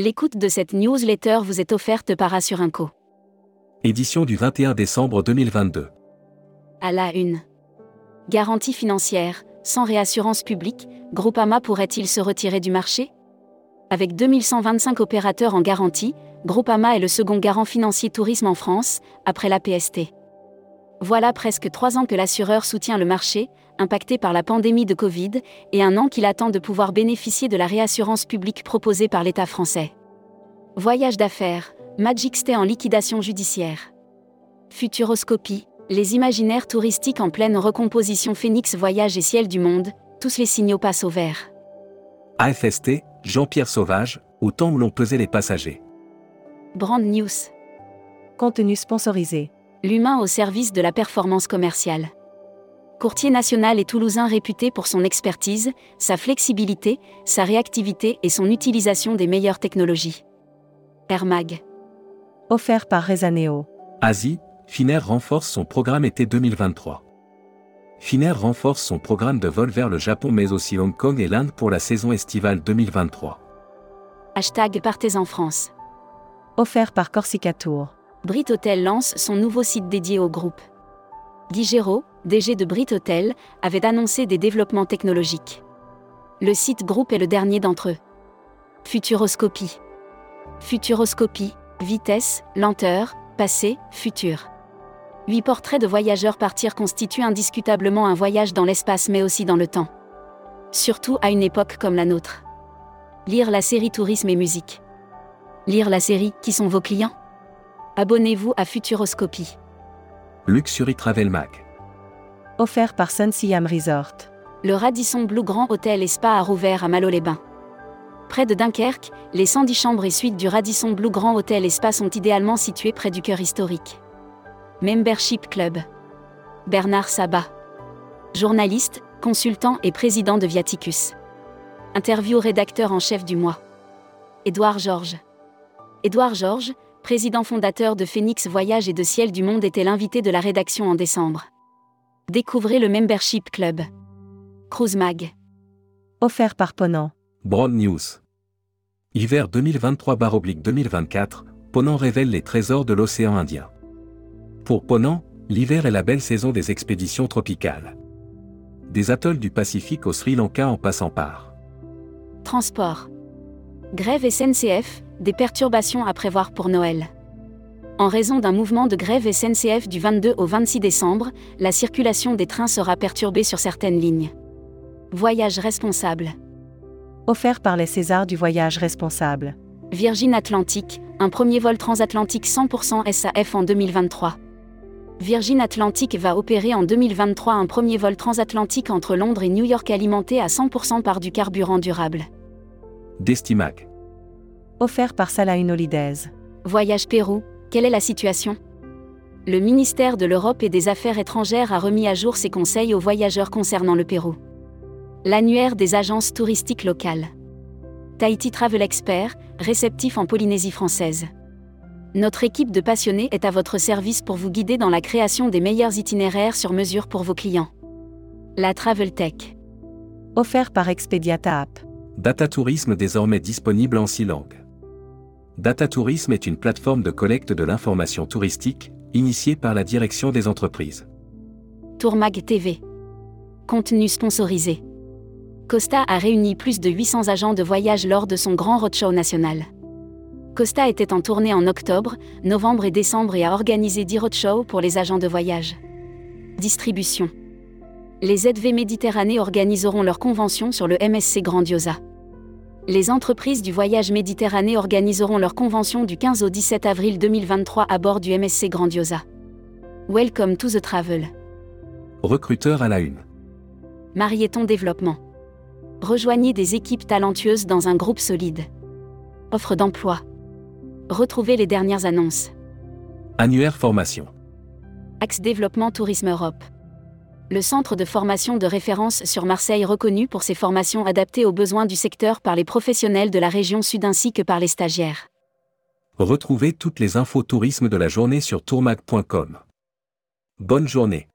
L'écoute de cette newsletter vous est offerte par Assurinco. Édition du 21 décembre 2022. À la une. Garantie financière, sans réassurance publique, Groupama pourrait-il se retirer du marché? Avec 2125 opérateurs en garantie, Groupama est le second garant financier tourisme en France, après la PST. Voilà presque trois ans que l'assureur soutient le marché, impacté par la pandémie de Covid, et un an qu'il attend de pouvoir bénéficier de la réassurance publique proposée par l'État français. Voyage d'affaires, Magic Stay en liquidation judiciaire. Futuroscopie, les imaginaires touristiques en pleine recomposition Phoenix Voyage et Ciel du Monde, tous les signaux passent au vert. AFST, Jean-Pierre Sauvage, au temps où l'on pesait les passagers. Brand News. Contenu sponsorisé. L'humain au service de la performance commerciale. Courtier national et toulousain réputé pour son expertise, sa flexibilité, sa réactivité et son utilisation des meilleures technologies. Air Mag. Offert par Rezaneo. Asie, Finnair renforce son programme été 2023. Finnair renforce son programme de vol vers le Japon mais aussi Hong Kong et l'Inde pour la saison estivale 2023. Hashtag Partez en France. Offert par Corsica Tour. Brit Hotel lance son nouveau site dédié au groupe. Géraud, DG de Brit Hotel, avait annoncé des développements technologiques. Le site groupe est le dernier d'entre eux. Futuroscopie. Futuroscopie, vitesse, lenteur, passé, futur. Huit portraits de voyageurs partir constituent indiscutablement un voyage dans l'espace mais aussi dans le temps. Surtout à une époque comme la nôtre. Lire la série Tourisme et musique. Lire la série Qui sont vos clients? Abonnez-vous à Futuroscopie. Luxury Travel Mag. Offert par Sun Siam Resort. Le Radisson Blue Grand Hôtel et Spa a rouvert à Malo-les-Bains. Près de Dunkerque, les 110 chambres et suites du Radisson Blue Grand Hôtel et Spa sont idéalement situées près du cœur historique. Membership Club. Bernard Sabat. Journaliste, consultant et président de Viaticus. Interview rédacteur en chef du mois. Édouard Georges. Édouard Georges, président fondateur de Phoenix Voyage et de Ciel du Monde, était l'invité de la rédaction en décembre. Découvrez le Membership Club. Cruise Mag. Offert par Ponant. Broad News. Hiver 2023-2024, Ponant révèle les trésors de l'océan Indien. Pour Ponant, l'hiver est la belle saison des expéditions tropicales. Des atolls du Pacifique au Sri Lanka en passant par. Transport. Grève SNCF, des perturbations à prévoir pour Noël. En raison d'un mouvement de grève SNCF du 22 au 26 décembre, la circulation des trains sera perturbée sur certaines lignes. Voyage responsable. Offert par les Césars du voyage responsable. Virgin Atlantic, un premier vol transatlantique 100% SAF en 2023. Virgin Atlantic va opérer en 2023 un premier vol transatlantique entre Londres et New York alimenté à 100% par du carburant durable. Destimac. Offert par Salahin Holidays. Voyage Pérou, quelle est la situation? Le ministère de l'Europe et des Affaires étrangères a remis à jour ses conseils aux voyageurs concernant le Pérou. L'annuaire des agences touristiques locales. Tahiti Travel Expert, réceptif en Polynésie française. Notre équipe de passionnés est à votre service pour vous guider dans la création des meilleurs itinéraires sur mesure pour vos clients. La Travel Tech. Offert par Expediata App. Data Tourisme désormais disponible en six langues. Data Tourisme est une plateforme de collecte de l'information touristique, initiée par la direction des entreprises. Tourmag TV. Contenu sponsorisé. Costa a réuni plus de 800 agents de voyage lors de son grand roadshow national. Costa était en tournée en octobre, novembre et décembre et a organisé 10 roadshows pour les agents de voyage. Distribution. Les ZV Méditerranée organiseront leur convention sur le MSC Grandiosa. Les entreprises du voyage Méditerranée organiseront leur convention du 15 au 17 avril 2023 à bord du MSC Grandiosa. Welcome to the travel. Recruteur à la une. Marieton Développement. Rejoignez des équipes talentueuses dans un groupe solide. Offre d'emploi. Retrouvez les dernières annonces. Annuaire formation. Axe Développement Tourisme Europe. Le centre de formation de référence sur Marseille reconnu pour ses formations adaptées aux besoins du secteur par les professionnels de la région sud ainsi que par les stagiaires. Retrouvez toutes les infos tourisme de la journée sur tourmag.com. Bonne journée.